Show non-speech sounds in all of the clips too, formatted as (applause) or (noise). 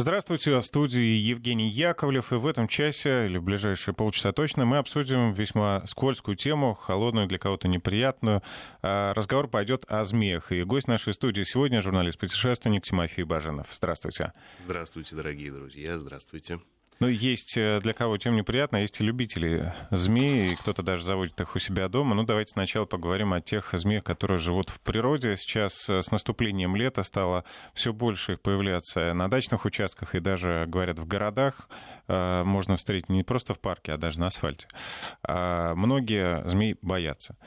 Здравствуйте, в студии Евгений Яковлев, и в этом часе, или в ближайшие полчаса точно, мы обсудим весьма скользкую тему, холодную, для кого-то неприятную. А, разговор пойдет о змеях, и гость нашей студии сегодня журналист-путешественник Тимофей Баженов. Здравствуйте. Здравствуйте, дорогие друзья, здравствуйте. Ну, есть э, для кого тем неприятно, а есть и любители змей, и кто-то даже заводит их у себя дома. Ну, давайте сначала поговорим о тех змеях, которые живут в природе. Сейчас э, с наступлением лета стало все больше их появляться на дачных участках и даже, говорят, в городах э, можно встретить не просто в парке, а даже на асфальте. А многие змей боятся.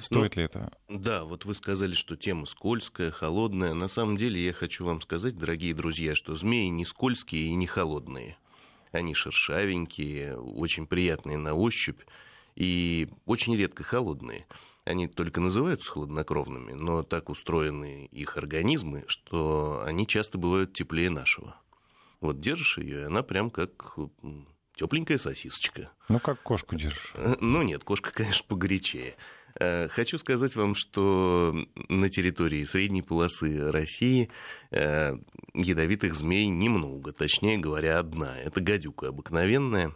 Стоит ну, ли это? Да, вот вы сказали, что тема скользкая, холодная. На самом деле я хочу вам сказать, дорогие друзья, что змеи не скользкие и не холодные. Они шершавенькие, очень приятные на ощупь и очень редко холодные. Они только называются холоднокровными, но так устроены их организмы, что они часто бывают теплее нашего. Вот держишь ее, и она прям как тепленькая сосисочка. Ну, как кошку держишь. Э, ну, нет, кошка, (laughs) конечно, погорячее. Э, хочу сказать вам, что на территории средней полосы России э, ядовитых змей немного, точнее говоря, одна. Это гадюка обыкновенная.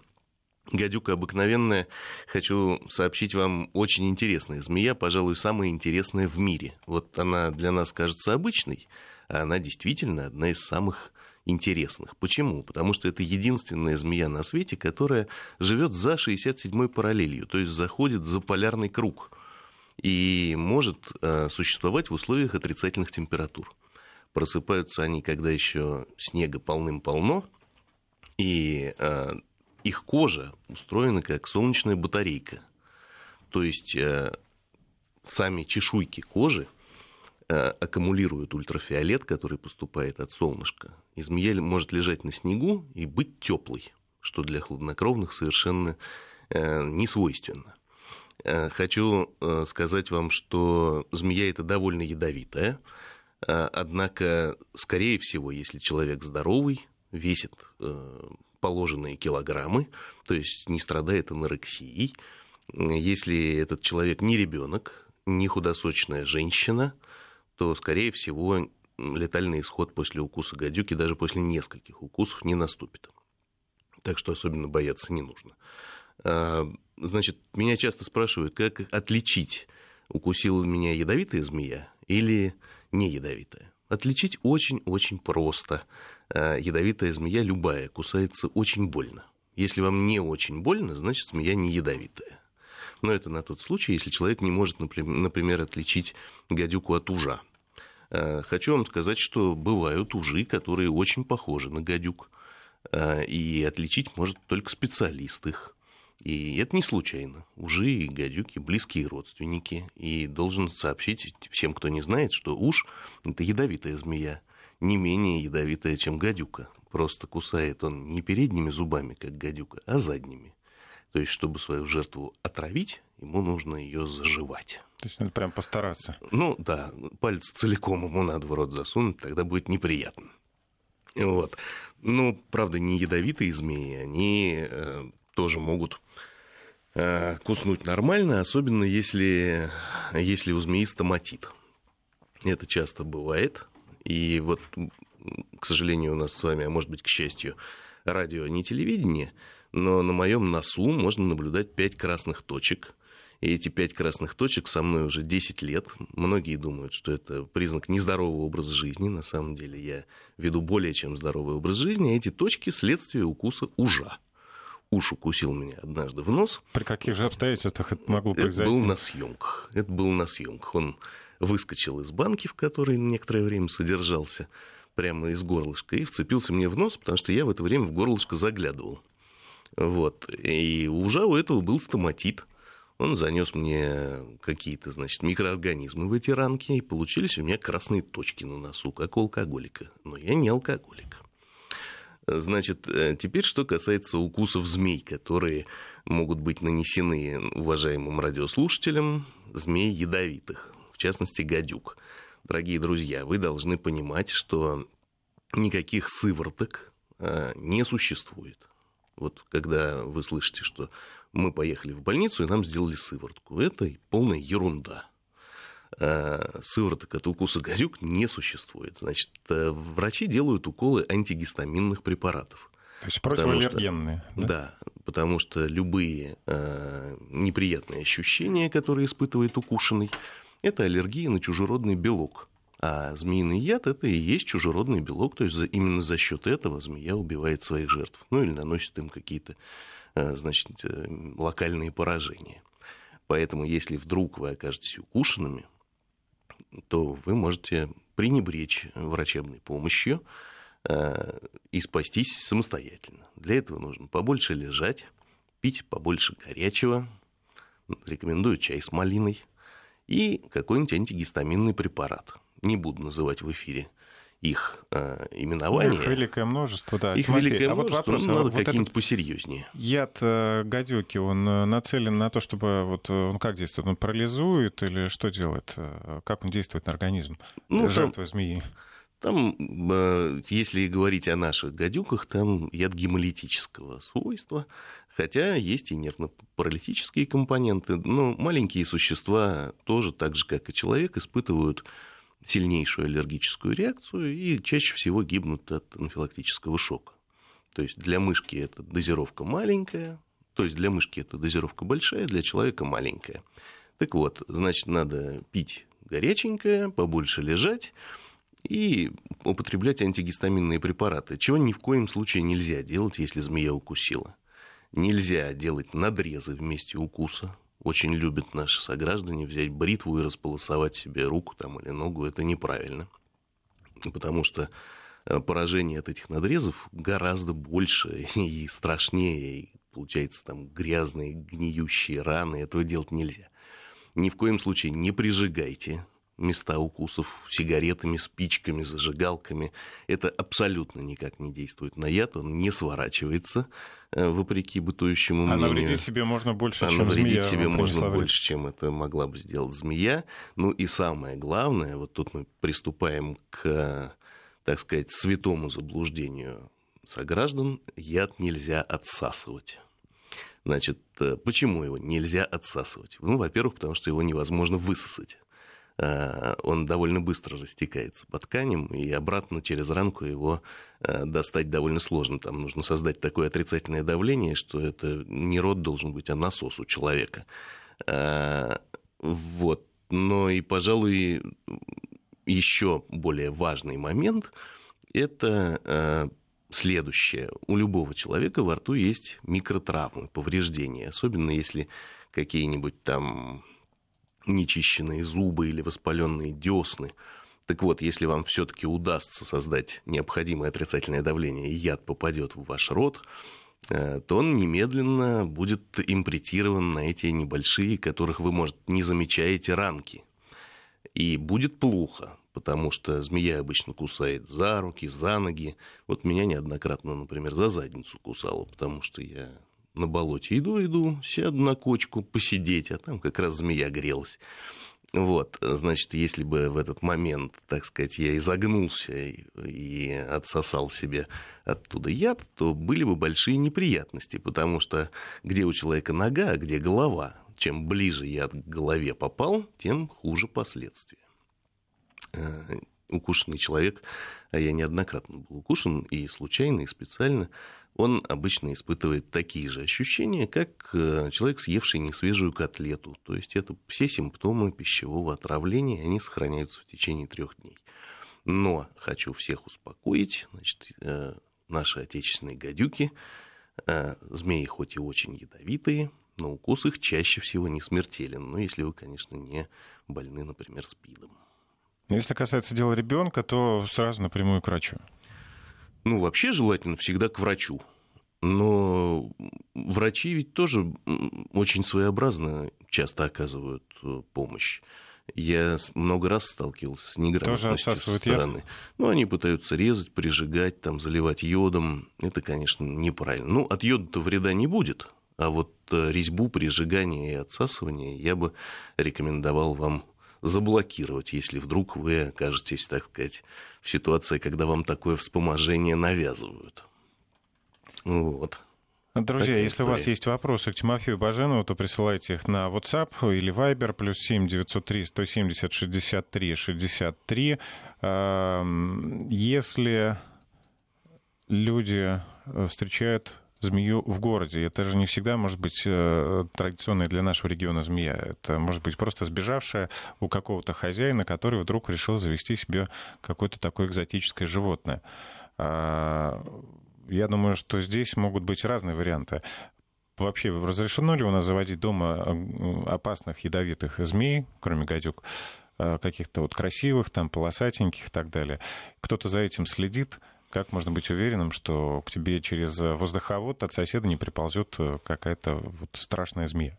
Гадюка обыкновенная, хочу сообщить вам, очень интересная змея, пожалуй, самая интересная в мире. Вот она для нас кажется обычной, а она действительно одна из самых интересных. Почему? Потому что это единственная змея на свете, которая живет за 67-й параллелью, то есть заходит за полярный круг и может э, существовать в условиях отрицательных температур. Просыпаются они, когда еще снега полным-полно, и э, их кожа устроена как солнечная батарейка. То есть э, сами чешуйки кожи аккумулируют ультрафиолет, который поступает от солнышка. И змея может лежать на снегу и быть теплой, что для хладнокровных совершенно не свойственно. Э, хочу э, сказать вам, что змея это довольно ядовитая. Э, однако, скорее всего, если человек здоровый, весит положенные килограммы, то есть не страдает анорексией, если этот человек не ребенок, не худосочная женщина, то, скорее всего, летальный исход после укуса гадюки, даже после нескольких укусов, не наступит. Так что особенно бояться не нужно. Значит, меня часто спрашивают, как отличить, укусила меня ядовитая змея или не ядовитая. Отличить очень-очень просто. А, ядовитая змея любая кусается очень больно. Если вам не очень больно, значит змея не ядовитая. Но это на тот случай, если человек не может, например, отличить гадюку от ужа. А, хочу вам сказать, что бывают ужи, которые очень похожи на гадюк. А, и отличить может только специалист их. И это не случайно. Ужи и гадюки – близкие родственники. И должен сообщить всем, кто не знает, что уж – это ядовитая змея, не менее ядовитая, чем гадюка. Просто кусает он не передними зубами, как гадюка, а задними. То есть, чтобы свою жертву отравить, ему нужно ее заживать. То есть надо прям постараться. Ну да, палец целиком ему надо в рот засунуть, тогда будет неприятно. Вот. Ну, правда, не ядовитые змеи, они э, тоже могут э, куснуть нормально, особенно если, если у змеи стоматит. Это часто бывает. И вот, к сожалению, у нас с вами, а может быть, к счастью, радио не телевидение, но на моем носу можно наблюдать пять красных точек. И эти пять красных точек со мной уже 10 лет. Многие думают, что это признак нездорового образа жизни. На самом деле я веду более чем здоровый образ жизни. А эти точки – следствие укуса ужа уж укусил меня однажды в нос. При каких же обстоятельствах это могло произойти? Это был на съемках. Это был на съемках. Он выскочил из банки, в которой некоторое время содержался, прямо из горлышка, и вцепился мне в нос, потому что я в это время в горлышко заглядывал. Вот. И у ужа у этого был стоматит. Он занес мне какие-то, значит, микроорганизмы в эти ранки, и получились у меня красные точки на носу, как у алкоголика. Но я не алкоголик. Значит, э, теперь что касается укусов змей, которые могут быть нанесены уважаемым радиослушателям, змей ядовитых, в частности, гадюк. Дорогие друзья, вы должны понимать, что никаких сывороток э, не существует. Вот когда вы слышите, что мы поехали в больницу и нам сделали сыворотку, это полная ерунда. Э, сывороток от укуса гадюк не существует. Значит, э, врачи делают уколы антигистаминных препаратов. То есть противоаллергенные. Потому что, да? да, потому что любые э, неприятные ощущения, которые испытывает укушенный, это аллергия на чужеродный белок. А змеиный яд это и есть чужеродный белок, то есть именно за счет этого змея убивает своих жертв, ну или наносит им какие-то э, значит, локальные поражения. Поэтому, если вдруг вы окажетесь укушенными, то вы можете пренебречь врачебной помощью э, и спастись самостоятельно. Для этого нужно побольше лежать, пить побольше горячего, рекомендую чай с малиной и какой-нибудь антигистаминный препарат. Не буду называть в эфире их э, именование. Их великое множество, да. Их Тимофей, великое а множество, вот вопрос, ну, надо вот какие-нибудь этот посерьезнее. Яд э, гадюки, он э, нацелен на то, чтобы вот э, он как действует? Он парализует или что делает? Э, Как он действует на организм Ну, там- жертвы змеи? Там, э, если говорить о наших гадюках, там яд гемолитического свойства, хотя есть и нервно-паралитические компоненты, но маленькие существа тоже, так же как и человек, испытывают сильнейшую аллергическую реакцию и чаще всего гибнут от анафилактического шока. То есть для мышки это дозировка маленькая, то есть для мышки это дозировка большая, для человека маленькая. Так вот, значит, надо пить горяченькое, побольше лежать, и употреблять антигистаминные препараты, чего ни в коем случае нельзя делать, если змея укусила. Нельзя делать надрезы в месте укуса. Очень любят наши сограждане взять бритву и располосовать себе руку там, или ногу. Это неправильно. Потому что э, поражение от этих надрезов гораздо больше (laughs) и страшнее. И получается там грязные, гниющие раны. Этого делать нельзя. Ни в коем случае не прижигайте места укусов сигаретами, спичками, зажигалками. Это абсолютно никак не действует на яд, он не сворачивается, э, вопреки бытующему А мнению. навредить себе можно больше, А чем навредить змея себе можно вред. больше, чем это могла бы сделать змея. Ну и самое главное, вот тут мы приступаем к, так сказать, святому заблуждению сограждан, яд нельзя отсасывать. Значит, э, почему его нельзя отсасывать? Ну, во-первых, потому что его невозможно высосать. Э, Он довольно быстро растекается по тканям, и обратно через ранку его э, достать довольно сложно. Там нужно создать такое отрицательное давление, что это не рот должен быть, а насос у человека. Э, Вот. Но и, пожалуй, еще более важный момент – это следующее. У любого человека во рту есть микротравмы, повреждения, особенно если какие-нибудь там нечищенные зубы или воспаленные десны. Так вот, если вам все-таки удастся создать необходимое отрицательное давление, и яд попадет в ваш рот, э, то он немедленно будет импретирован на эти небольшие, которых вы, может, не замечаете, ранки. И будет плохо, потому что змея обычно кусает за руки, за ноги. Вот меня неоднократно, например, за задницу кусала, потому что я на болоте иду, иду, сяду на кочку посидеть, а там как раз змея грелась. Вот, значит, если бы в этот момент, так сказать, я изогнулся и, отсосал себе оттуда яд, то были бы большие неприятности, потому что где у человека нога, а где голова, чем ближе яд к голове попал, тем хуже последствия. Э, Укушенный человек, а я неоднократно был укушен и случайно, и специально, он обычно испытывает такие же ощущения, как э, человек, съевший несвежую котлету. То есть это все симптомы пищевого отравления, они сохраняются в течение трех дней. Но хочу всех успокоить, значит, э, наши отечественные гадюки, э, змеи хоть и очень ядовитые, но укус их чаще всего не смертелен. Ну, если вы, конечно, не больны, например, спидом. Если касается дела ребенка, то сразу напрямую к врачу. Ну, вообще желательно всегда к врачу. Но врачи ведь тоже очень своеобразно часто оказывают э, помощь. Я много раз сталкивался с неграмотностью со отсасывают яд? стороны. Ну, они пытаются резать, прижигать, там, заливать йодом. Это, конечно, неправильно. Ну, от йода-то вреда не будет. А вот э, резьбу, прижигание и отсасывание я бы рекомендовал вам заблокировать, если вдруг вы окажетесь, так сказать, в ситуации, когда вам такое вспоможение навязывают. Вот. Друзья, Такая если история. у вас есть вопросы к Тимофею Баженову, то присылайте их на WhatsApp или Viber, плюс 7 903 170 63 63. Если люди э, встречают змею в городе. Это же не всегда может быть э, традиционная для нашего региона змея. Это может быть просто сбежавшая у какого-то хозяина, который вдруг решил завести себе какое-то такое экзотическое животное. А, я думаю, что здесь могут быть разные варианты. Вообще, разрешено ли у нас заводить дома э, опасных ядовитых змей, кроме гадюк, э, каких-то вот красивых, там, полосатеньких и так далее? Кто-то за этим следит? Как можно быть уверенным, что к тебе через воздуховод от соседа не приползет э, какая-то вот страшная змея?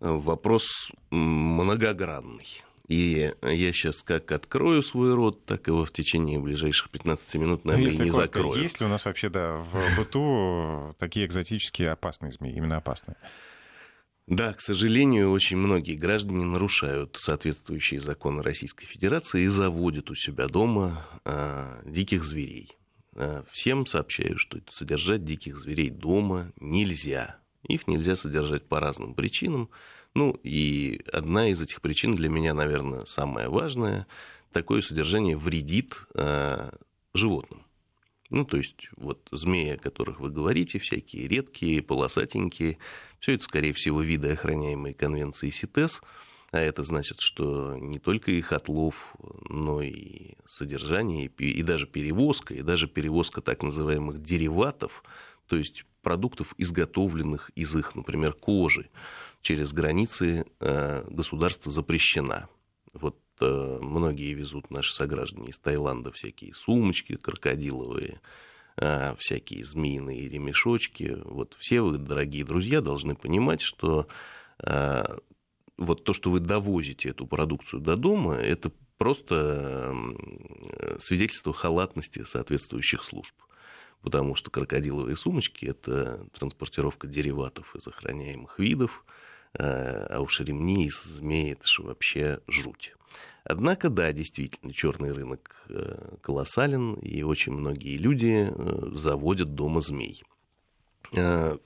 Вопрос многогранный. И я сейчас как открою свой рот, так его в течение ближайших 15 минут, ну, наверное, ну, не закрою. Есть ли у нас вообще, да, в быту такие экзотические опасные змеи, именно опасные? Да, к сожалению, очень многие граждане нарушают соответствующие законы Российской Федерации и заводят у себя дома а, диких зверей. А, всем сообщаю, что содержать диких зверей дома нельзя. Их нельзя содержать по разным причинам. Ну, и одна из этих причин для меня, наверное, самая важная. Такое содержание вредит э, животным. Ну, то есть, вот змеи, о которых вы говорите, всякие редкие, полосатенькие, все это, скорее всего, виды, охраняемые конвенцией СИТЕС, а это значит, что не только их отлов, но и содержание, и даже перевозка, и даже перевозка так называемых дериватов, то есть продуктов, изготовленных из их, например, кожи, через границы э, государства запрещена. Вот многие везут наши сограждане из Таиланда всякие сумочки крокодиловые, э, всякие змеиные ремешочки. Вот все вы, дорогие друзья, должны понимать, что вот то, что вы довозите эту продукцию до дома, это просто свидетельство халатности соответствующих служб потому что крокодиловые сумочки – это транспортировка дериватов из охраняемых видов, Э, а уж ремни из змеи, это же вообще жуть. Однако, да, действительно, черный рынок э, колоссален, и очень многие люди э, заводят дома змей. К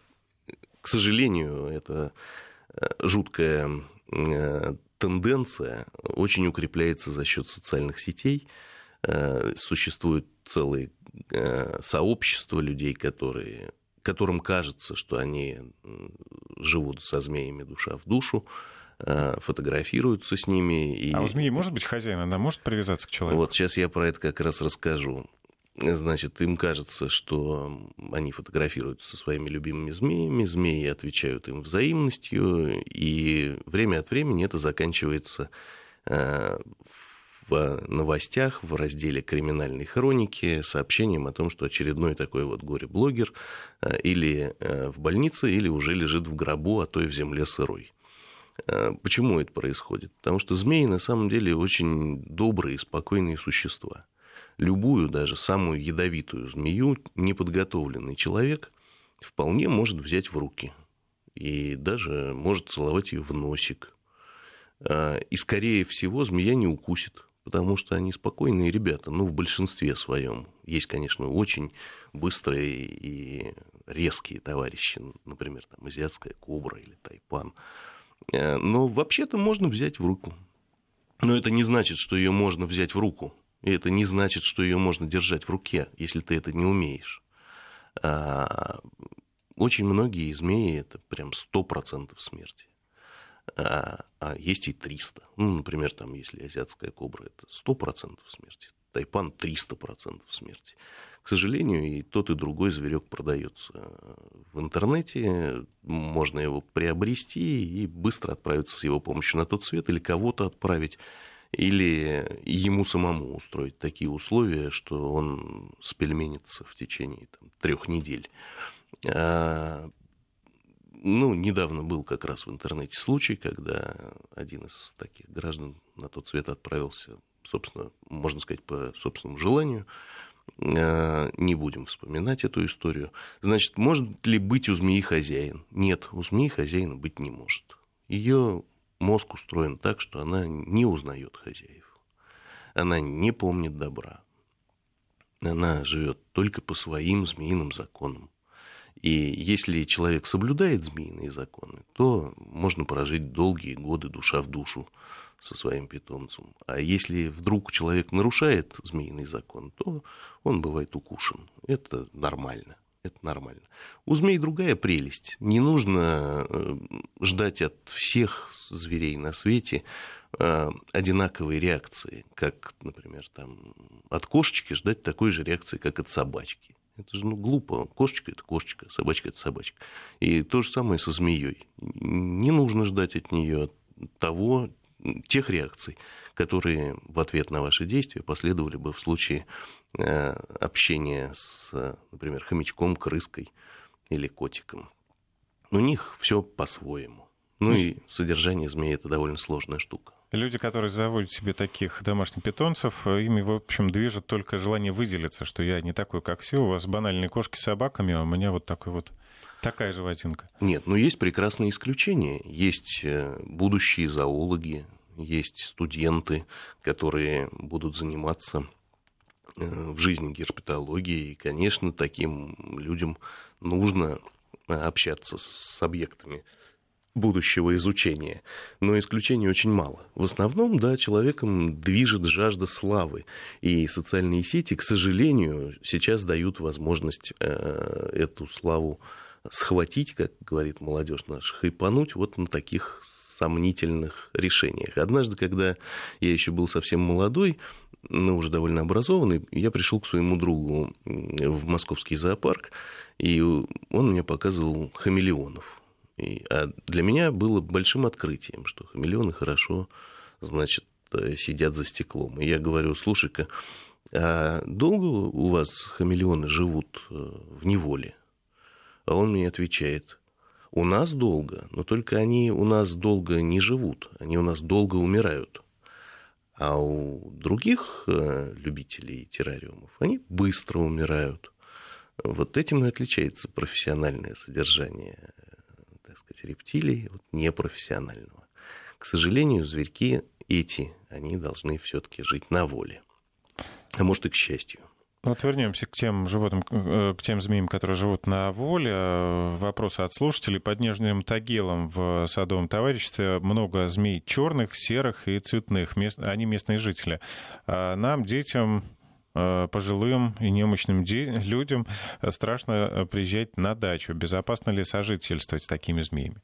сожалению, это жуткая тенденция очень укрепляется за счет социальных сетей. Существуют целые сообщества людей, которые которым кажется, что они живут со змеями душа в душу, э, фотографируются с ними. И... А у змеи может быть хозяин, она может привязаться к человеку? Вот сейчас я про это как раз расскажу. Значит, им кажется, что они фотографируются со своими любимыми змеями, змеи отвечают им взаимностью, и время от времени это заканчивается э, в новостях в разделе криминальной хроники сообщением о том, что очередной такой вот горе-блогер э, или э, в больнице, или уже лежит в гробу, а то и в земле сырой. Э, почему это происходит? Потому что змеи на самом деле очень добрые, спокойные существа. Любую, даже самую ядовитую змею неподготовленный человек вполне может взять в руки. И даже может целовать ее в носик. И, скорее всего, змея не укусит потому что они спокойные ребята, ну, в большинстве своем. Есть, конечно, очень быстрые и резкие товарищи, например, там, азиатская кобра или тайпан. Э, но вообще-то можно взять в руку. Но это не значит, что ее можно взять в руку. И это не значит, что ее можно держать в руке, если ты это не умеешь. А, очень многие змеи это прям 100% смерти а, а есть и 300. Ну, например, там, если азиатская кобра, это 100% смерти, тайпан 300% смерти. К сожалению, и тот, и другой зверек продается в интернете, можно его приобрести и быстро отправиться с его помощью на тот свет или кого-то отправить, или ему самому устроить такие условия, что он спельменится в течение трех недель. А, ну, недавно был как раз в интернете случай, когда один из таких граждан на тот свет отправился, собственно, можно сказать, по собственному желанию. А, не будем вспоминать эту историю. Значит, может ли быть у змеи хозяин? Нет, у змеи хозяина быть не может. Ее мозг устроен так, что она не узнает хозяев. Она не помнит добра. Она живет только по своим змеиным законам. И если человек соблюдает змеиные законы, то можно прожить долгие годы душа в душу со своим питомцем. А если вдруг человек нарушает змеиный закон, то он бывает укушен. Это нормально. Это нормально. У змей другая прелесть. Не нужно э, ждать от всех зверей на свете э, одинаковой реакции, как, например, там, от кошечки ждать такой же реакции, как от собачки. Это же ну, глупо. Кошечка это кошечка, собачка это собачка. И то же самое со змеей. Не нужно ждать от нее того, тех реакций, которые в ответ на ваши действия последовали бы в случае э, общения с, например, хомячком, крыской или котиком. У них все по-своему. Ну и содержание змеи это довольно сложная штука. Люди, которые заводят себе таких домашних питомцев, ими, в общем, движет только желание выделиться, что я не такой, как все, у вас банальные кошки с собаками, а у меня вот такой вот такая животинка. Нет, но есть прекрасные исключения. Есть э, будущие зоологи, есть студенты, которые будут заниматься э, в жизни герпетологии. И, конечно, таким людям нужно общаться с объектами будущего изучения. Но исключений очень мало. В основном, да, человеком движет жажда славы. И социальные сети, к сожалению, сейчас дают возможность э, эту славу схватить, как говорит молодежь наша, хайпануть вот на таких сомнительных решениях. Однажды, когда я еще был совсем молодой, но уже довольно образованный, я пришел к своему другу в московский зоопарк, и он мне показывал хамелеонов. И, а для меня было большим открытием, что хамелеоны хорошо, значит, э, сидят за стеклом. И я говорю, слушай-ка, а долго у вас хамелеоны живут э, в неволе? А он мне отвечает, у нас долго, но только они у нас долго не живут, они у нас долго умирают. А у других э, любителей террариумов они быстро умирают. Вот этим и отличается профессиональное содержание так сказать, рептилий от непрофессионального. К сожалению, зверьки эти, они должны все-таки жить на воле. А может и к счастью. Вот вернемся к тем животным, э, к тем змеям, которые живут на воле. Вопросы от слушателей. Под Нижним Тагилом в Садовом товариществе много змей черных, серых и цветных. Они местные жители. А нам, детям, пожилым и немощным людям э, страшно э, приезжать на дачу. Безопасно ли сожительствовать с такими змеями?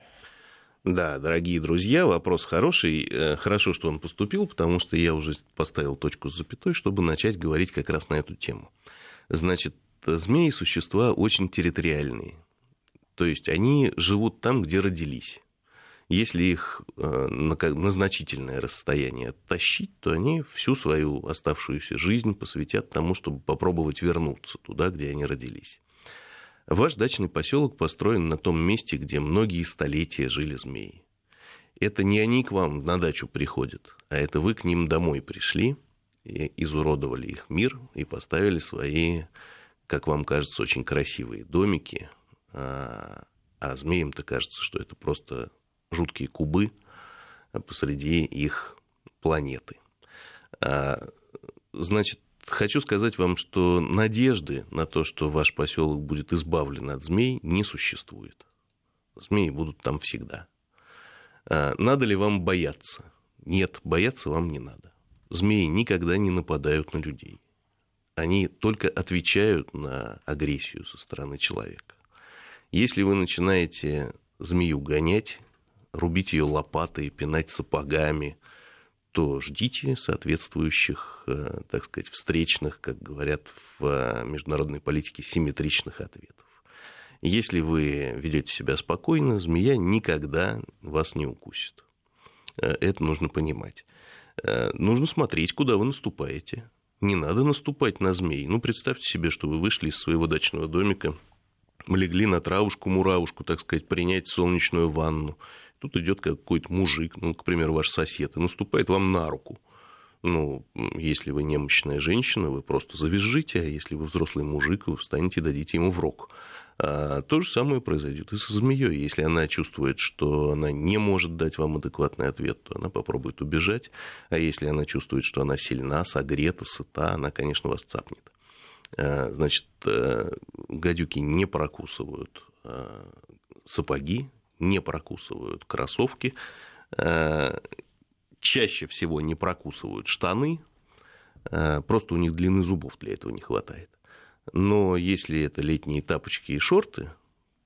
Да, дорогие друзья, вопрос хороший. Хорошо, что он поступил, потому что я уже поставил точку с запятой, чтобы начать говорить как раз на эту тему. Значит, змеи – существа очень территориальные. То есть они живут там, где родились. Если их э, на значительное расстояние оттащить, то они всю свою оставшуюся жизнь посвятят тому, чтобы попробовать вернуться туда, где они родились. Ваш дачный поселок построен на том месте, где многие столетия жили змеи. Это не они к вам на дачу приходят, а это вы к ним домой пришли, и изуродовали их мир и поставили свои, как вам кажется, очень красивые домики, а, а змеям-то кажется, что это просто жуткие кубы посреди их планеты. А, значит, хочу сказать вам, что надежды на то, что ваш поселок будет избавлен от змей, не существует. Змеи будут там всегда. А, надо ли вам бояться? Нет, бояться вам не надо. Змеи никогда не нападают на людей. Они только отвечают на агрессию со стороны человека. Если вы начинаете змею гонять, рубить ее лопатой, пинать сапогами, то ждите соответствующих, э, так сказать, встречных, как говорят в э, международной политике, симметричных ответов. Если вы ведете себя спокойно, змея никогда вас не укусит. Э, это нужно понимать. Нужно смотреть, куда вы наступаете. Не надо наступать на змей. Ну, представьте себе, что вы вышли из своего дачного домика, легли на травушку-муравушку, так сказать, принять солнечную ванну. Тут идет какой-то мужик, ну, к примеру, ваш сосед, и наступает вам на руку. Ну, если вы немощная женщина, вы просто завизжите, а если вы взрослый мужик, вы встанете и дадите ему в рог. А то же самое произойдет и со змеей. Если она чувствует, что она не может дать вам адекватный ответ, то она попробует убежать. А если она чувствует, что она сильна, согрета, сыта, она, конечно, вас цапнет. А, значит, э, гадюки не прокусывают сапоги, не прокусывают кроссовки, чаще всего не прокусывают штаны, просто у них длины зубов для этого не хватает. Но если это летние тапочки и шорты,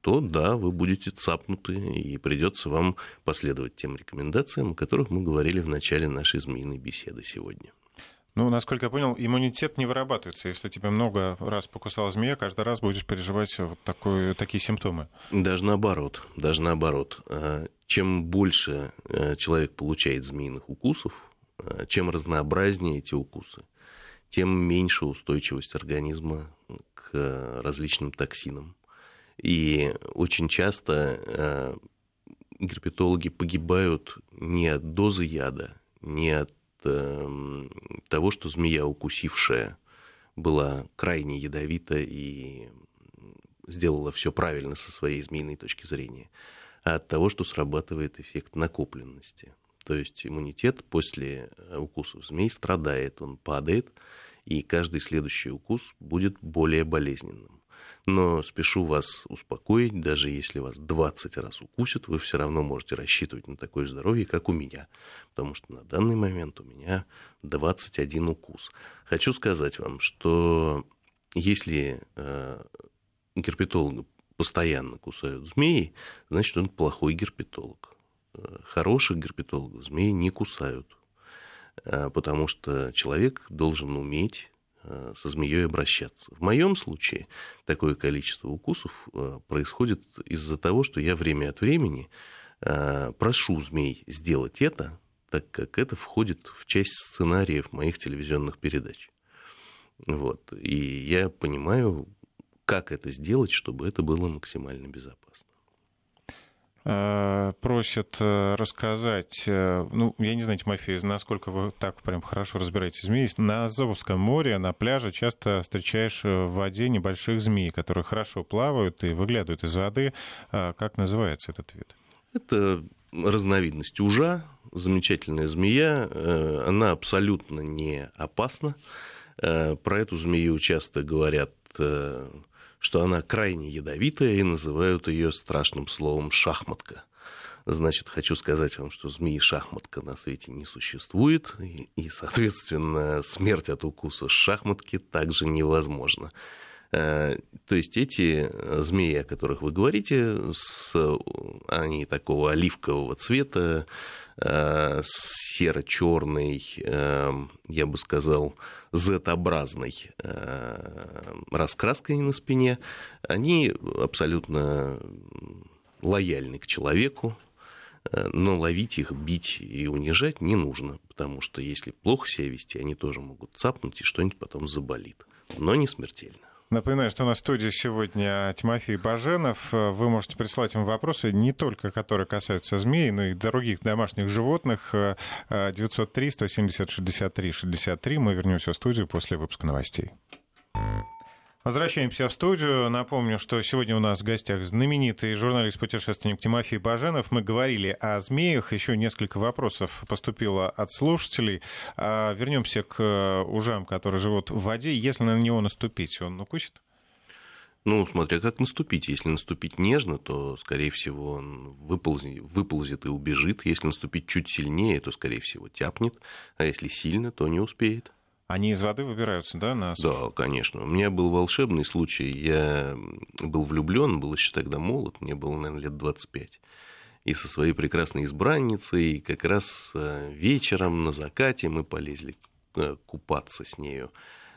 то да, вы будете цапнуты, и придется вам последовать тем рекомендациям, о которых мы говорили в начале нашей змеиной беседы сегодня. Ну, насколько я понял, иммунитет не вырабатывается. Если тебя много раз покусала змея, каждый раз будешь переживать вот такой, такие симптомы. Даже наоборот. Даже наоборот. А, чем больше э, человек получает змеиных укусов, а, чем разнообразнее эти укусы, тем меньше устойчивость организма к различным токсинам. И очень часто э, герпетологи погибают не от дозы яда, не от э, того, что змея, укусившая, была крайне ядовита и сделала все правильно со своей змеиной точки зрения, а от того, что срабатывает эффект накопленности. То есть иммунитет после укусов змей страдает, он падает, и каждый следующий укус будет более болезненным. Но спешу вас успокоить, даже если вас 20 раз укусят, вы все равно можете рассчитывать на такое здоровье, как у меня. Потому что на данный момент у меня 21 укус. Хочу сказать вам, что если э, герпетолога постоянно кусают змеи, значит, он плохой герпетолог. Э, хороших герпетологов змеи не кусают, э, потому что человек должен уметь со змеей обращаться. В моем случае такое количество укусов э, происходит из-за того, что я время от времени э, прошу змей сделать это, так как это входит в часть сценариев моих телевизионных передач. Вот. И я понимаю, как это сделать, чтобы это было максимально безопасно. Э, просят э, рассказать, э, ну, я не знаю, Тимофей, насколько вы так прям хорошо разбираетесь в змеи. На Азовском море, на пляже часто встречаешь в воде небольших змей, которые хорошо плавают и выглядывают из воды. Как называется этот вид? Это разновидность ужа, замечательная змея, она абсолютно не опасна. Про эту змею часто говорят что она крайне ядовитая и называют ее страшным словом «шахматка». Значит, хочу сказать вам, что змеи-шахматка на свете не существует, и, и, соответственно, смерть от укуса шахматки также невозможна. Э, то есть эти змеи, о которых вы говорите, с, они такого оливкового цвета, э, серо-черный, э, я бы сказал, Z-образной раскраской на спине, они абсолютно лояльны к человеку, но ловить их, бить и унижать не нужно, потому что если плохо себя вести, они тоже могут цапнуть и что-нибудь потом заболит, но не смертельно. Напоминаю, что у нас в студии сегодня Тимофей Баженов. Вы можете присылать ему вопросы, не только которые касаются змей, но и других домашних животных. 903-170-63-63. Мы вернемся в студию после выпуска новостей. Возвращаемся в студию. Напомню, что сегодня у нас в гостях знаменитый журналист-путешественник Тимофей Баженов. Мы говорили о змеях. Еще несколько вопросов поступило от слушателей. А, вернемся к ужам, которые живут в воде. Если на него наступить, он укусит? Ну, смотря как наступить. Если наступить нежно, то, скорее всего, он выползет, выползет и убежит. Если наступить чуть сильнее, то, скорее всего, тяпнет. А если сильно, то не успеет. Они из воды выбираются, да, на сушу? Да, конечно. У меня был волшебный случай. Я был влюблен, был еще тогда молод, мне было, наверное, лет 25. И со своей прекрасной избранницей как раз э, вечером на закате мы полезли э, купаться с нею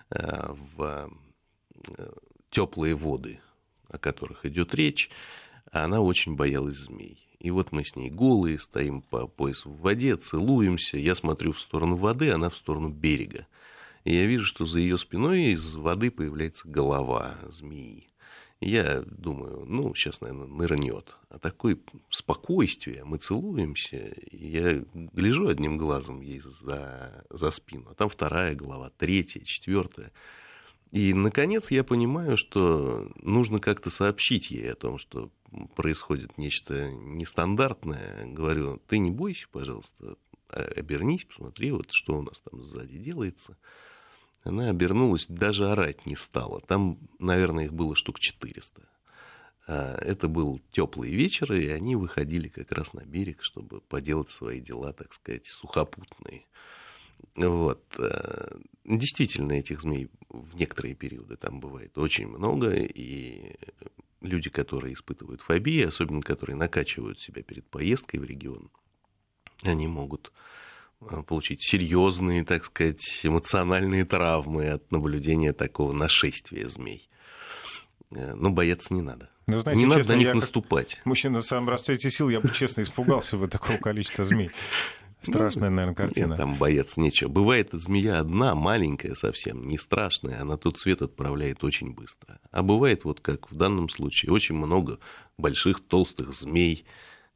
э, в теплые воды, о которых идет речь. А она очень боялась змей. И вот мы с ней голые, стоим по пояс в воде, целуемся. Я смотрю в сторону воды, она в сторону берега и я вижу, что за ее спиной из воды появляется голова змеи. Я думаю, ну, сейчас, наверное, нырнет. А такое спокойствие, мы целуемся, я гляжу одним глазом ей за, за спину, а там вторая голова, третья, четвертая. И, наконец, я понимаю, что нужно как-то сообщить ей о том, что происходит нечто нестандартное. Говорю, ты не бойся, пожалуйста, обернись, посмотри, вот что у нас там сзади делается. Она обернулась, даже орать не стала. Там, наверное, их было штук 400. А, это был теплый вечер, и они выходили как раз на берег, чтобы поделать свои дела, так сказать, сухопутные. Вот. Э, действительно, этих змей в некоторые периоды там бывает очень много, и люди, которые испытывают фобии, особенно которые накачивают себя перед поездкой в регион, они могут получить серьезные, так сказать, эмоциональные травмы от наблюдения такого нашествия змей. Э, но бояться не надо. Ну, знаете, не честно, надо на них наступать. Мужчина в самом расцвете сил, я бы честно испугался бы такого количества змей. Страшная, наверное, картина. Нет, там бояться нечего. Бывает змея одна, маленькая совсем, не страшная, она тут цвет отправляет очень быстро. А бывает, вот как в данном случае, очень много больших толстых змей,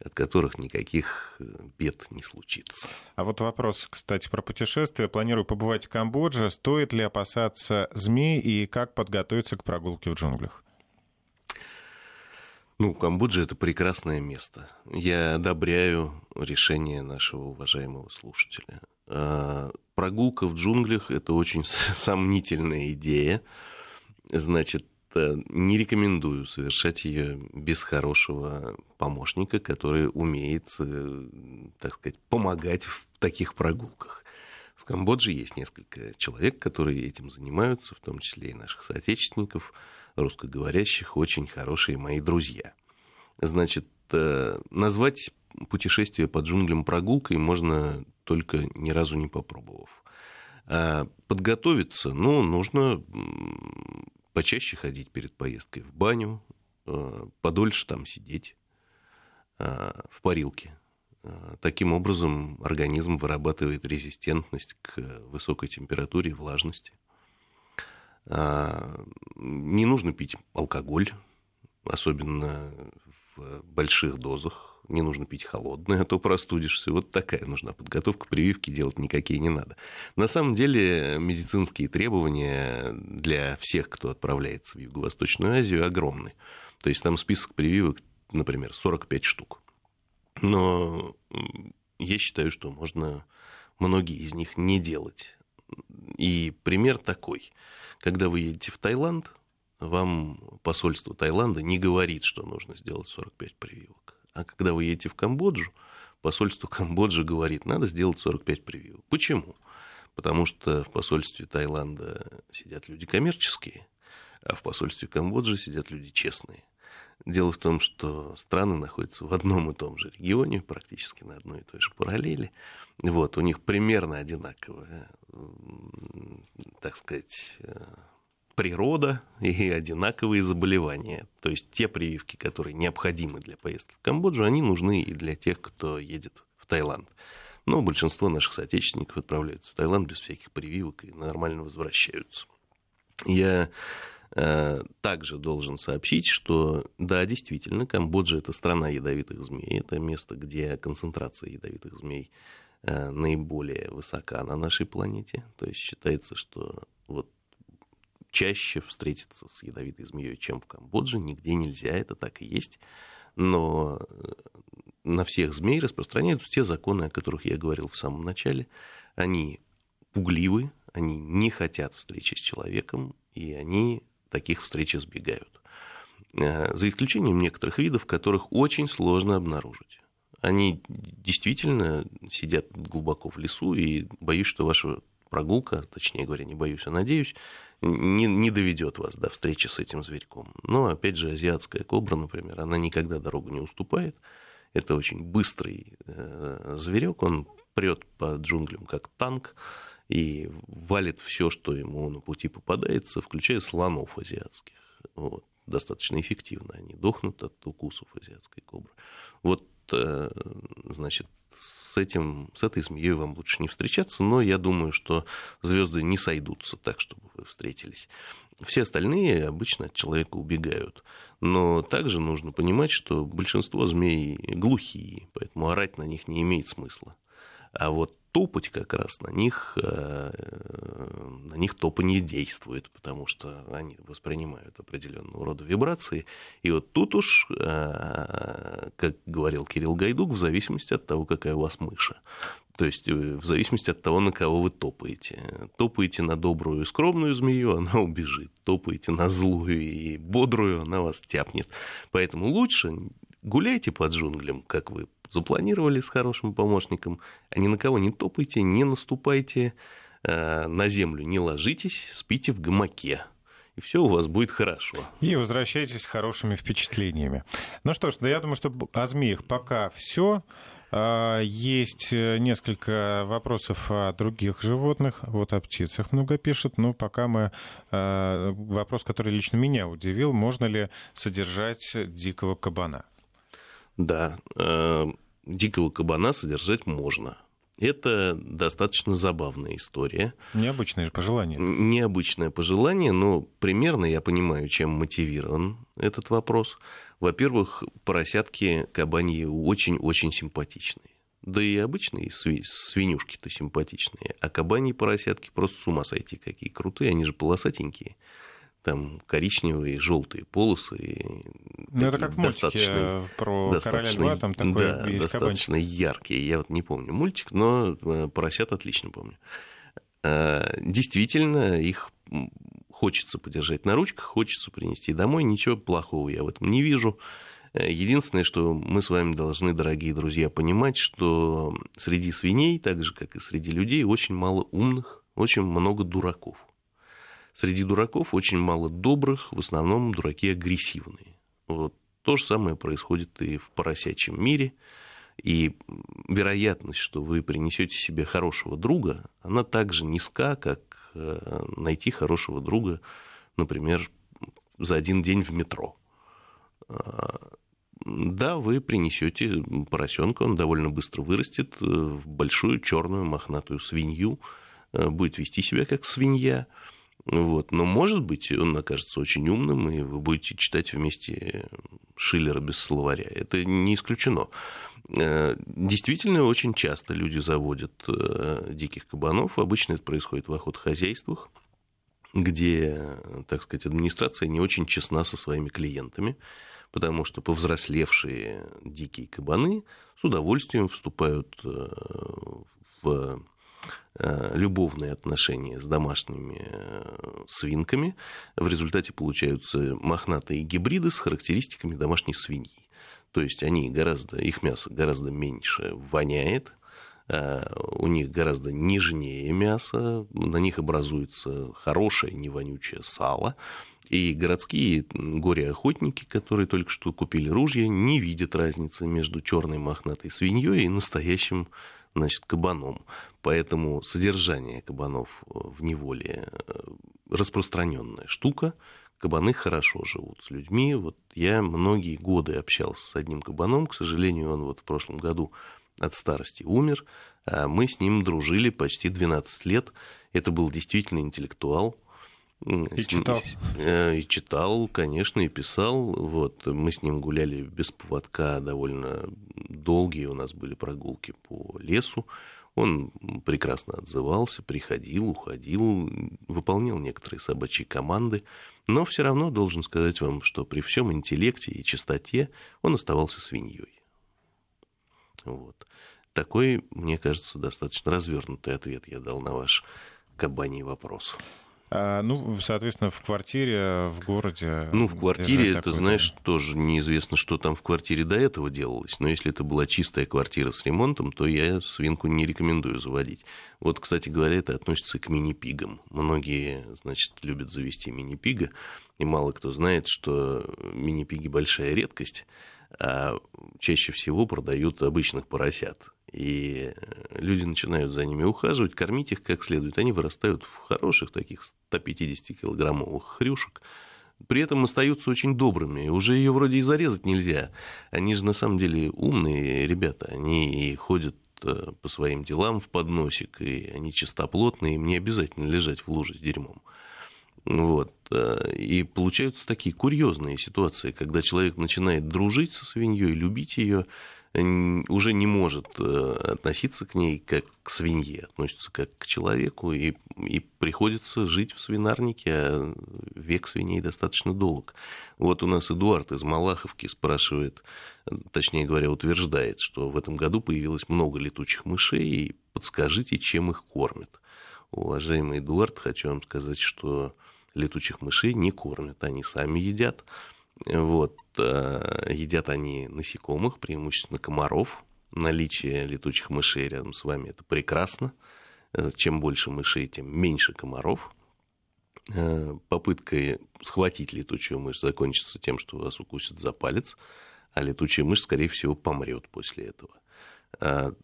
от которых никаких э, бед не случится. А вот вопрос, кстати, про путешествие. Планирую побывать в Камбодже. Стоит ли опасаться змей и как подготовиться к прогулке в джунглях? Ну, Камбоджа это прекрасное место. Я одобряю решение нашего уважаемого слушателя. А, прогулка в джунглях это очень (laughs) сомнительная идея. Значит, не рекомендую совершать ее без хорошего помощника, который умеет, э, так сказать, помогать в таких прогулках. В Камбодже есть несколько человек, которые этим занимаются, в том числе и наших соотечественников – русскоговорящих очень хорошие мои друзья. Значит, э, назвать путешествие по джунглям прогулкой можно только ни разу не попробовав. А подготовиться, ну, нужно почаще ходить перед поездкой в баню, э, подольше там сидеть э, в парилке. Таким образом, организм вырабатывает резистентность к высокой температуре и влажности. Не нужно пить алкоголь, особенно в больших дозах. Не нужно пить холодное, а то простудишься. Вот такая нужна подготовка, прививки делать никакие не надо. На самом деле медицинские требования для всех, кто отправляется в Юго-Восточную Азию, огромны. То есть там список прививок, например, 45 штук. Но я считаю, что можно многие из них не делать. И пример такой – когда вы едете в Таиланд, вам посольство Таиланда не говорит, что нужно сделать 45 прививок. А когда вы едете в Камбоджу, посольство Камбоджи говорит, надо сделать 45 прививок. Почему? Потому что в посольстве Таиланда сидят люди коммерческие, а в посольстве Камбоджи сидят люди честные. Дело в том, что страны находятся в одном и том же регионе, практически на одной и той же параллели. Вот, у них примерно одинаковая, так сказать, э, природа и одинаковые заболевания. То есть те прививки, которые необходимы для поездки в Камбоджу, они нужны и для тех, кто едет в Таиланд. Но большинство наших соотечественников отправляются в Таиланд без всяких прививок и нормально возвращаются. Я Э, также должен сообщить, что да, действительно, Камбоджа это страна ядовитых змей, это место, где концентрация ядовитых змей э, наиболее высока на нашей планете. То есть считается, что вот чаще встретиться с ядовитой змеей, чем в Камбодже, нигде нельзя, это так и есть. Но э, на всех змей распространяются те законы, о которых я говорил в самом начале. Они пугливы, они не хотят встречи с человеком, и они таких встреч избегают. Э, за исключением некоторых видов, которых очень сложно обнаружить. Они действительно сидят глубоко в лесу, и боюсь, что ваша прогулка, точнее говоря, не боюсь, а надеюсь, не, не доведет вас до встречи с этим зверьком. Но, опять же, азиатская кобра, например, она никогда дорогу не уступает. Это очень быстрый э, зверек, он прет по джунглям как танк, и валит все, что ему на пути попадается, включая слонов азиатских. Вот. Достаточно эффективно они дохнут от укусов азиатской кобры. Вот, э, значит, с, этим, с этой змеей вам лучше не встречаться, но я думаю, что звезды не сойдутся так, чтобы вы встретились. Все остальные обычно от человека убегают. Но также нужно понимать, что большинство змей глухие, поэтому орать на них не имеет смысла. А вот топать как раз на них, э, на них топание действует, потому что они воспринимают определенного рода вибрации. И вот тут уж, э, как говорил Кирилл Гайдук, в зависимости от того, какая у вас мыша. То есть э, в зависимости от того, на кого вы топаете. Топаете на добрую и скромную змею, (laughs) она убежит. Топаете на злую и бодрую, она вас тяпнет. Поэтому лучше гуляйте под джунглям, как вы запланировали с хорошим помощником, а ни на кого не топайте, не наступайте, э, на землю не ложитесь, спите в гамаке и все у вас будет хорошо. И возвращайтесь с хорошими впечатлениями. Ну что ж, да я думаю, что о змеях пока все. А, есть э, несколько вопросов о других животных. Вот о птицах много пишут. Но пока мы... Э, вопрос, который лично меня удивил. Можно ли содержать дикого кабана? Да, э, дикого кабана содержать можно. Это достаточно забавная история. Необычное пожелание. Необычное пожелание, но примерно я понимаю, чем мотивирован этот вопрос. Во-первых, поросятки кабаньи очень-очень симпатичные. Да и обычные свинюшки-то симпатичные. А кабаньи поросятки просто с ума сойти какие крутые. Они же полосатенькие там коричневые, желтые полосы. Ну, это как в мультике про достаточно, короля льва, там такой да, есть достаточно кабанчик. яркие. Я вот не помню мультик, но э, поросят отлично помню. А, действительно, их хочется подержать на ручках, хочется принести домой. Ничего плохого я в этом не вижу. Э, единственное, что мы с вами должны, дорогие друзья, понимать, что среди свиней, так же, как и среди людей, очень мало умных, очень много дураков. Среди дураков очень мало добрых, в основном дураки агрессивные. Вот. То же самое происходит и в поросячьем мире. И вероятность, что вы принесете себе хорошего друга, она так же низка, как э, найти хорошего друга, например, за один день в метро. А, да, вы принесете поросенка, он довольно быстро вырастет э, в большую черную мохнатую свинью, э, будет вести себя как свинья, вот. Но, может быть, он окажется очень умным, и вы будете читать вместе Шиллера без словаря. Это не исключено. Э, действительно, очень часто люди заводят э, диких кабанов. Обычно это происходит в охотхозяйствах, где, так сказать, администрация не очень честна со своими клиентами, потому что повзрослевшие дикие кабаны с удовольствием вступают э, в Э, любовные отношения с домашними э, свинками. В результате получаются мохнатые гибриды с характеристиками домашней свиньи. То есть они гораздо, их мясо гораздо меньше воняет, э, у них гораздо нежнее мясо, на них образуется хорошее невонючее сало, и городские горе-охотники, которые только что купили ружья, не видят разницы между черной мохнатой свиньей и настоящим значит, кабаном. Поэтому содержание кабанов э, в неволе э, распространенная штука. Кабаны хорошо живут с людьми. Вот я многие годы общался с одним кабаном. К сожалению, он вот в прошлом году от старости умер. А мы с ним дружили почти 12 лет. Это был действительно интеллектуал. И читал. Э, и читал, конечно, и писал. Вот, мы с ним гуляли без поводка довольно долгие у нас были прогулки по лесу. Он прекрасно отзывался, приходил, уходил, выполнял некоторые собачьи команды, но все равно должен сказать вам, что при всем интеллекте и чистоте он оставался свиньей. Вот. Такой, мне кажется, достаточно развернутый ответ я дал на ваш кабаний вопрос. А, ну, соответственно, в квартире, в городе. Ну, в квартире, ты знаешь, тоже неизвестно, что там в квартире до этого делалось. Но если это была чистая квартира с ремонтом, то я свинку не рекомендую заводить. Вот, кстати говоря, это относится к мини-пигам. Многие, значит, любят завести мини-пига, и мало кто знает, что мини-пиги большая редкость, а чаще всего продают обычных поросят и люди начинают за ними ухаживать, кормить их как следует, они вырастают в хороших таких 150-килограммовых хрюшек, при этом остаются очень добрыми. Уже ее вроде и зарезать нельзя. Они же на самом деле умные ребята. Они ходят э, по своим делам в подносик, и они чистоплотные, им не обязательно лежать в луже с дерьмом. Вот. Э, и получаются такие курьезные ситуации, когда человек начинает дружить со свиньей, любить ее, уже не может э, относиться к ней как к свинье, относится как к человеку, и, и приходится жить в свинарнике, а век свиней достаточно долг. Вот у нас Эдуард из Малаховки спрашивает, точнее говоря, утверждает, что в этом году появилось много летучих мышей, и подскажите, чем их кормят. Уважаемый Эдуард, хочу вам сказать, что летучих мышей не кормят, они сами едят. Вот, э, едят они насекомых, преимущественно комаров. Наличие летучих мышей рядом с вами – это прекрасно. Э, чем больше мышей, тем меньше комаров. Э, попытка схватить летучую мышь закончится тем, что вас укусит за палец, а летучая мышь, скорее всего, помрет после этого.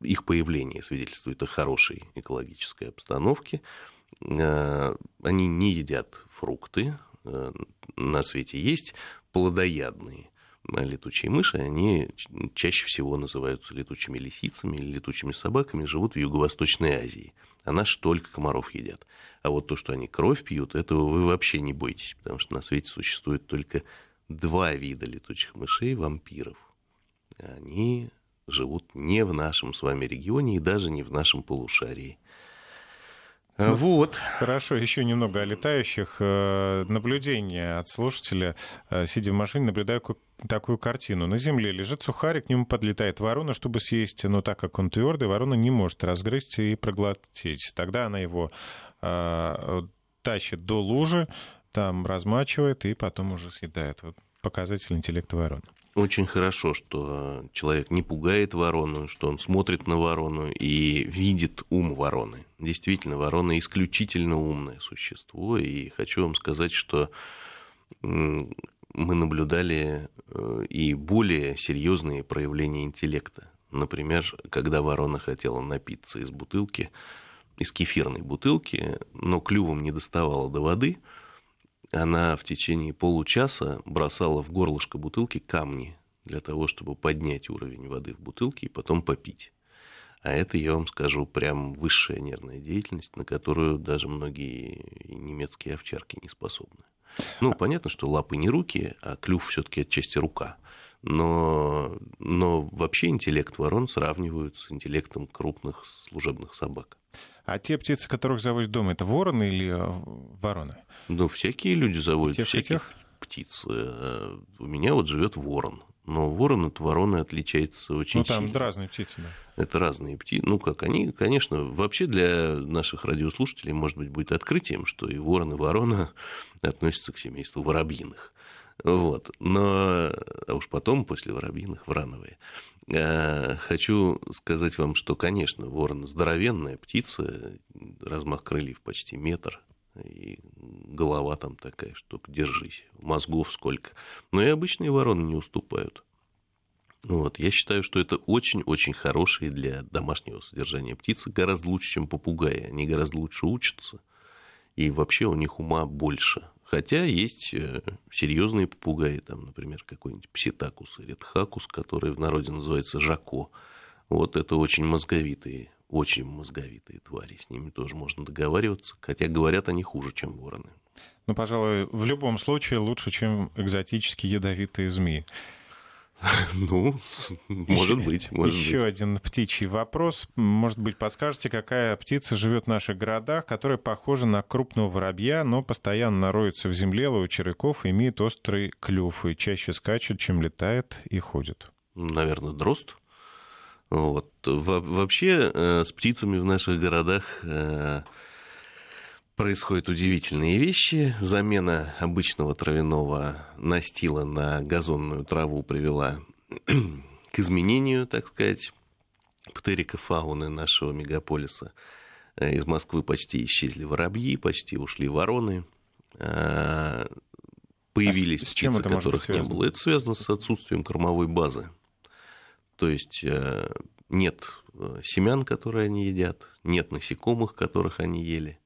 Их появление свидетельствует о хорошей экологической обстановке. Они не едят фрукты, Э, на свете есть плодоядные летучие мыши, они чаще всего называются летучими лисицами или летучими собаками, живут в Юго-Восточной Азии. А наши только комаров едят. А вот то, что они кровь пьют, этого вы вообще не бойтесь, потому что на свете существует только два вида летучих мышей – вампиров. Они живут не в нашем с вами регионе и даже не в нашем полушарии – вот. Хорошо, еще немного о летающих. Э, наблюдение от слушателя. Э, сидя в машине, наблюдаю такую картину. На земле лежит сухарик, к нему подлетает ворона, чтобы съесть, но так как он твердый, ворона не может разгрызть и проглотить. Тогда она его э, тащит до лужи, там размачивает и потом уже съедает. Вот показатель интеллекта вороны очень хорошо, что человек не пугает ворону, что он смотрит на ворону и видит ум вороны. Действительно, ворона исключительно умное существо, и хочу вам сказать, что мы наблюдали э, и более серьезные проявления интеллекта. Например, когда ворона хотела напиться из бутылки, из кефирной бутылки, но клювом не доставала до воды – она в течение получаса бросала в горлышко бутылки камни для того, чтобы поднять уровень воды в бутылке и потом попить. А это, я вам скажу, прям высшая нервная деятельность, на которую даже многие немецкие овчарки не способны. Ну, понятно, что лапы не руки, а клюв все-таки отчасти рука. Но, но вообще интеллект ворон сравнивают с интеллектом крупных служебных собак. А те птицы, которых заводят дома, это вороны или э, вороны? Ну, всякие люди заводят тех, всяких тех? птиц. Э, у меня вот живет ворон. Но ворон от вороны отличается очень сильно. Ну, там сильно. разные птицы, да. Это разные птицы. Ну, как они, конечно, вообще для наших радиослушателей, может быть, будет открытием, что и ворон, и ворона относятся к семейству воробьиных. Вот. Но а уж потом, после воробьиных, врановые. Э, хочу сказать вам, что, конечно, ворон здоровенная птица, размах крыльев почти метр, и голова там такая, что держись, мозгов сколько. Но и обычные вороны не уступают. Вот. Я считаю, что это очень-очень хорошие для домашнего содержания птицы, гораздо лучше, чем попугаи. Они гораздо лучше учатся, и вообще у них ума больше. Хотя есть э, серьезные попугаи, там, например, какой-нибудь пситакус или тхакус, который в народе называется жако. Вот это очень мозговитые, очень мозговитые твари. С ними тоже можно договариваться, хотя говорят они хуже, чем вороны. Ну, пожалуй, в любом случае лучше, чем экзотические ядовитые змеи. (laughs) Ну, может быть. Может Еще быть. один птичий вопрос. Может быть, подскажете, какая птица живет в наших городах, которая похожа на крупного воробья, но постоянно роется в земле, ловит червяков имеет острый клюв, и чаще скачет, чем летает и ходит? Наверное, дрозд. Вот. Во вообще э, с птицами в наших городах э, происходят удивительные вещи. Замена обычного травяного настила на газонную траву привела к изменению, так сказать, птерикофауны нашего мегаполиса. Э, из Москвы почти исчезли воробьи, почти ушли вороны. Э, появились а с птицы, которых не было. Это связано с отсутствием кормовой базы. То есть э, нет семян, которые они едят, нет насекомых, которых они ели.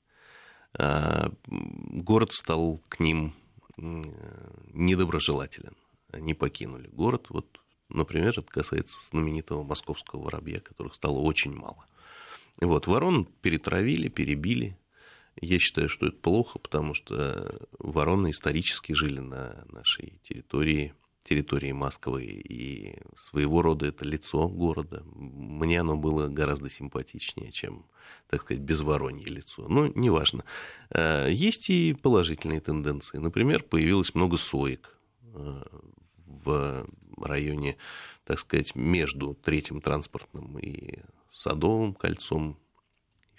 А, город стал к ним недоброжелателен. Они покинули город. Вот, например, это касается знаменитого московского воробья, которых стало очень мало. Вот, ворон перетравили, перебили. Я считаю, что это плохо, потому что вороны исторически жили на нашей территории территории Москвы, и своего рода это лицо города. Мне оно было гораздо симпатичнее, чем, так сказать, безворонье лицо. Но неважно. Э, есть и положительные тенденции. Например, появилось много соек э, в районе, так сказать, между третьим транспортным и Садовым кольцом.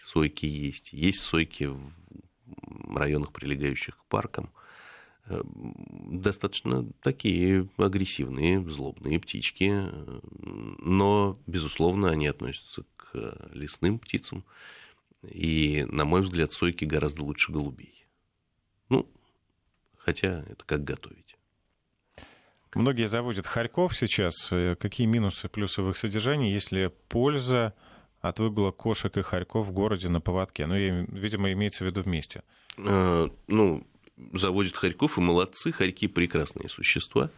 Сойки есть. Есть сойки в районах, прилегающих к паркам – достаточно такие агрессивные, злобные птички, но, безусловно, они относятся к лесным птицам, и, на мой взгляд, сойки гораздо лучше голубей. Ну, хотя это как готовить. Многие заводят хорьков сейчас. Э, какие минусы, плюсы в их содержании, если польза от выгула кошек и хорьков в городе на поводке? Ну, видимо, имеется в виду вместе. Э, ну, заводят хорьков, и молодцы, хорьки прекрасные существа.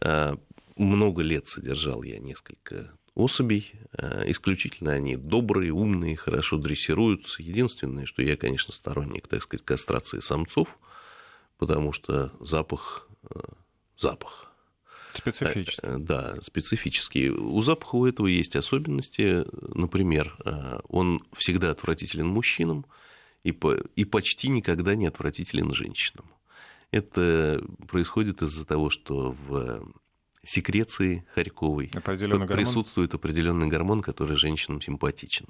А, много лет содержал я несколько особей. А, исключительно они добрые, умные, хорошо дрессируются. Единственное, что я, конечно, сторонник, так сказать, кастрации самцов, потому что запах, а, запах. Специфический. Да, специфический. У запаха у этого есть особенности. Например, он всегда отвратителен мужчинам, и, по, и почти никогда не отвратителен женщинам. Это происходит из-за того, что в секреции Харьковой определенный присутствует гормон? определенный гормон, который женщинам симпатичен.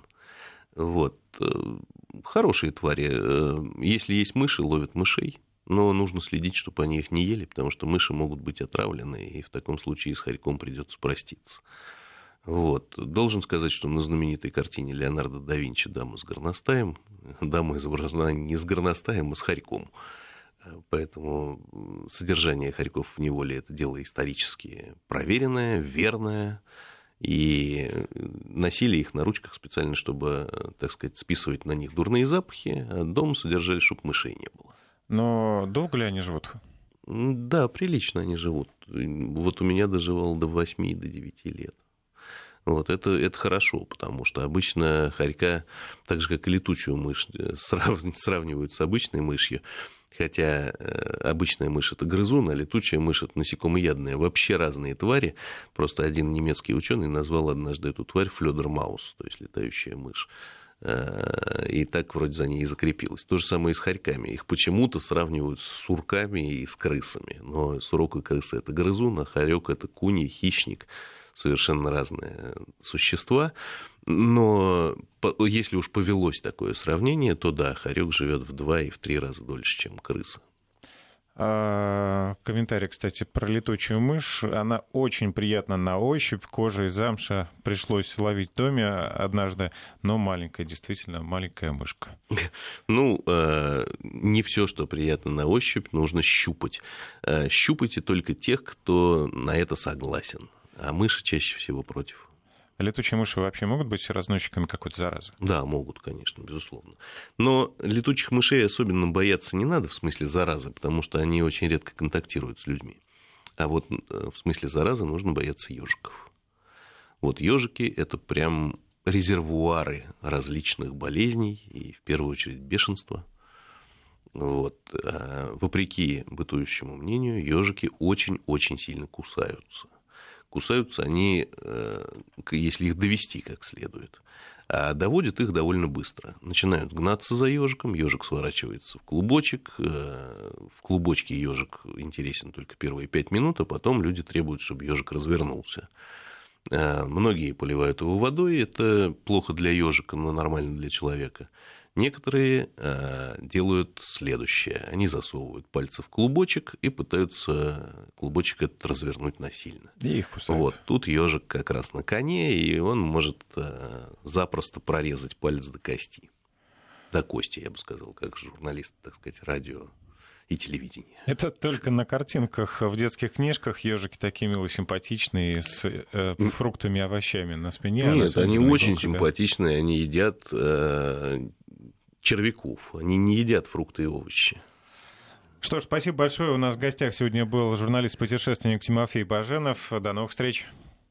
Вот. Э, хорошие твари. Э, если есть мыши, ловят мышей. Но нужно следить, чтобы они их не ели, потому что мыши могут быть отравлены, и в таком случае с хорьком придется проститься. Вот. Должен сказать, что на знаменитой картине Леонардо да Винчи «Дама с горностаем» дама изображена не с горностаем, а с хорьком. Поэтому содержание хорьков в неволе – это дело исторически проверенное, верное, и носили их на ручках специально, чтобы, так сказать, списывать на них дурные запахи, а дом содержали, чтобы мышей не было. Но долго ли они живут? Да, прилично они живут. Вот у меня доживал до 8 до 9 лет. Вот, это, это хорошо, потому что обычно хорька, так же как и летучую мышь, э, срав, (laughs) сравнивают с обычной мышью. Хотя э, обычная мышь это грызун, а летучая мышь это насекомоядная. Вообще разные твари. Просто один немецкий ученый назвал однажды эту тварь флёдермаус, то есть летающая мышь. Э, и так вроде за ней и закрепилось. То же самое и с хорьками. Их почему-то сравнивают с сурками и с крысами. Но сурок и крыса это грызун, а хорек это куни, хищник совершенно разные существа. Но если уж повелось такое сравнение, то да, хорек живет в два и в три раза дольше, чем крыса. А, комментарий, кстати, про летучую мышь. Она очень приятна на ощупь. Кожа из замша пришлось ловить в доме однажды, но маленькая, действительно маленькая мышка. (laughs) Ну, э, не все, что приятно на ощупь, нужно щупать. Э, щупайте только тех, кто на это согласен а мыши чаще всего против. Летучие мыши вообще могут быть разносчиками какой-то заразы? Да, могут, конечно, безусловно. Но летучих мышей особенно бояться не надо в смысле заразы, потому что они очень редко контактируют с людьми. А вот э, в смысле заразы нужно бояться ежиков. Вот ежики это прям резервуары различных болезней и в первую очередь бешенства. Вот. А вопреки бытующему мнению, ежики очень-очень сильно кусаются кусаются они, э, если их довести как следует. А доводят их довольно быстро. Начинают гнаться за ежиком, ежик сворачивается в клубочек. Э, в клубочке ежик интересен только первые пять минут, а потом люди требуют, чтобы ежик развернулся. Э, многие поливают его водой, это плохо для ежика, но нормально для человека. Некоторые э, делают следующее. Они засовывают пальцы в клубочек и пытаются клубочек этот развернуть насильно. И их кусают. Вот, тут ежик как раз на коне, и он может э, запросто прорезать палец до кости. До кости, я бы сказал, как журналист, так сказать, радио и телевидения. Это только на картинках в детских книжках ежики такие милые, симпатичные, с э, фруктами и овощами на спине. А Нет, они очень да. симпатичные, они едят э, червяков. Они не едят фрукты и овощи. Что ж, спасибо большое. У нас в гостях сегодня был журналист-путешественник Тимофей Баженов. До новых встреч.